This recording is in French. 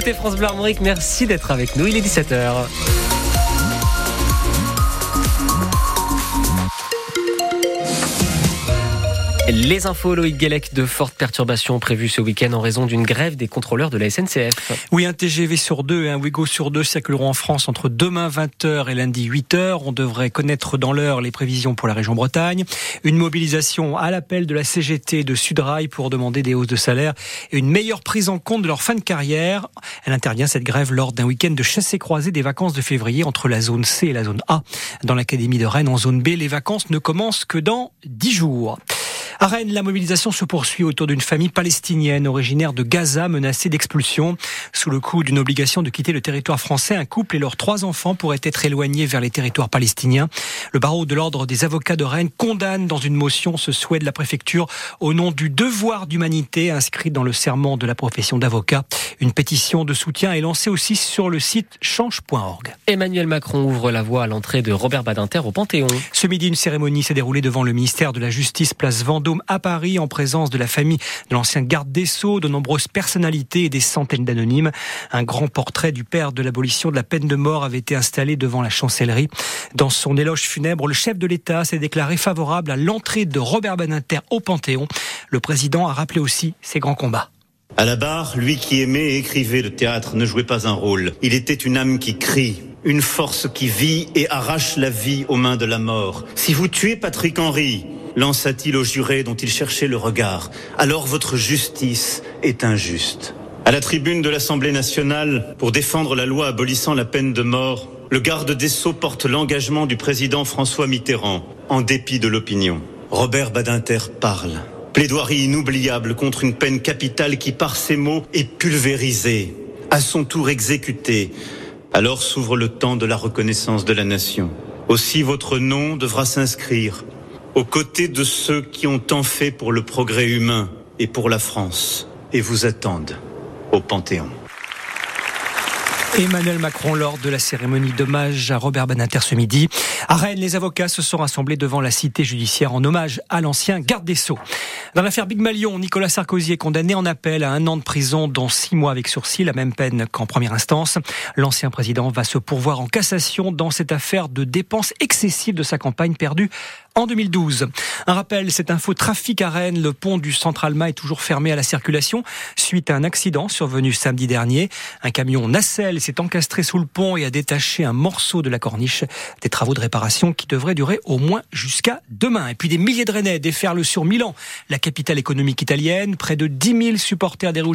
écoutez France Bleu Armorique, merci d'être avec nous, il est 17h. Les infos, Loïc Guélec, de fortes perturbations prévues ce week-end en raison d'une grève des contrôleurs de la SNCF. Oui, un TGV sur deux et un Ouigo sur deux circuleront en France entre demain 20h et lundi 8h. On devrait connaître dans l'heure les prévisions pour la région Bretagne. Une mobilisation à l'appel de la CGT de Sudrail pour demander des hausses de salaire et une meilleure prise en compte de leur fin de carrière. Elle intervient cette grève lors d'un week-end de chassé croisé des vacances de février entre la zone C et la zone A. Dans l'académie de Rennes, en zone B, les vacances ne commencent que dans 10 jours. À Rennes, la mobilisation se poursuit autour d'une famille palestinienne originaire de Gaza menacée d'expulsion. Sous le coup d'une obligation de quitter le territoire français, un couple et leurs trois enfants pourraient être éloignés vers les territoires palestiniens. Le barreau de l'ordre des avocats de Rennes condamne dans une motion ce souhait de la préfecture au nom du devoir d'humanité inscrit dans le serment de la profession d'avocat. Une pétition de soutien est lancée aussi sur le site change.org. Emmanuel Macron ouvre la voie à l'entrée de Robert Badinter au Panthéon. Ce midi, une cérémonie s'est déroulée devant le ministère de la Justice, place Vendôme à Paris en présence de la famille de l'ancien garde des Sceaux, de nombreuses personnalités et des centaines d'anonymes. Un grand portrait du père de l'abolition de la peine de mort avait été installé devant la chancellerie. Dans son éloge funèbre, le chef de l'État s'est déclaré favorable à l'entrée de Robert Badinter au Panthéon. Le président a rappelé aussi ses grands combats. À la barre, lui qui aimait et écrivait le théâtre ne jouait pas un rôle. Il était une âme qui crie, une force qui vit et arrache la vie aux mains de la mort. Si vous tuez Patrick Henry, lança-t-il au juré dont il cherchait le regard. Alors votre justice est injuste. À la tribune de l'Assemblée nationale, pour défendre la loi abolissant la peine de mort, le garde des Sceaux porte l'engagement du président François Mitterrand, en dépit de l'opinion. Robert Badinter parle. Plaidoirie inoubliable contre une peine capitale qui, par ses mots, est pulvérisée, à son tour exécutée. Alors s'ouvre le temps de la reconnaissance de la nation. Aussi votre nom devra s'inscrire aux côtés de ceux qui ont tant fait pour le progrès humain et pour la France, et vous attendent au Panthéon. Emmanuel Macron lors de la cérémonie d'hommage à Robert Benater ce midi. À Rennes, les avocats se sont rassemblés devant la cité judiciaire en hommage à l'ancien garde des Sceaux. Dans l'affaire Big Malion, Nicolas Sarkozy est condamné en appel à un an de prison, dont six mois avec sursis, la même peine qu'en première instance. L'ancien président va se pourvoir en cassation dans cette affaire de dépenses excessives de sa campagne perdue en 2012. Un rappel, un faux trafic à Rennes. Le pont du Centralma est toujours fermé à la circulation suite à un accident survenu samedi dernier. Un camion nacelle s'est encastré sous le pont et a détaché un morceau de la corniche. Des travaux de réparation qui devraient durer au moins jusqu'à demain. Et puis des milliers de Rennais déferlent sur Milan, la capitale économique italienne. Près de 10 000 supporters des Rouges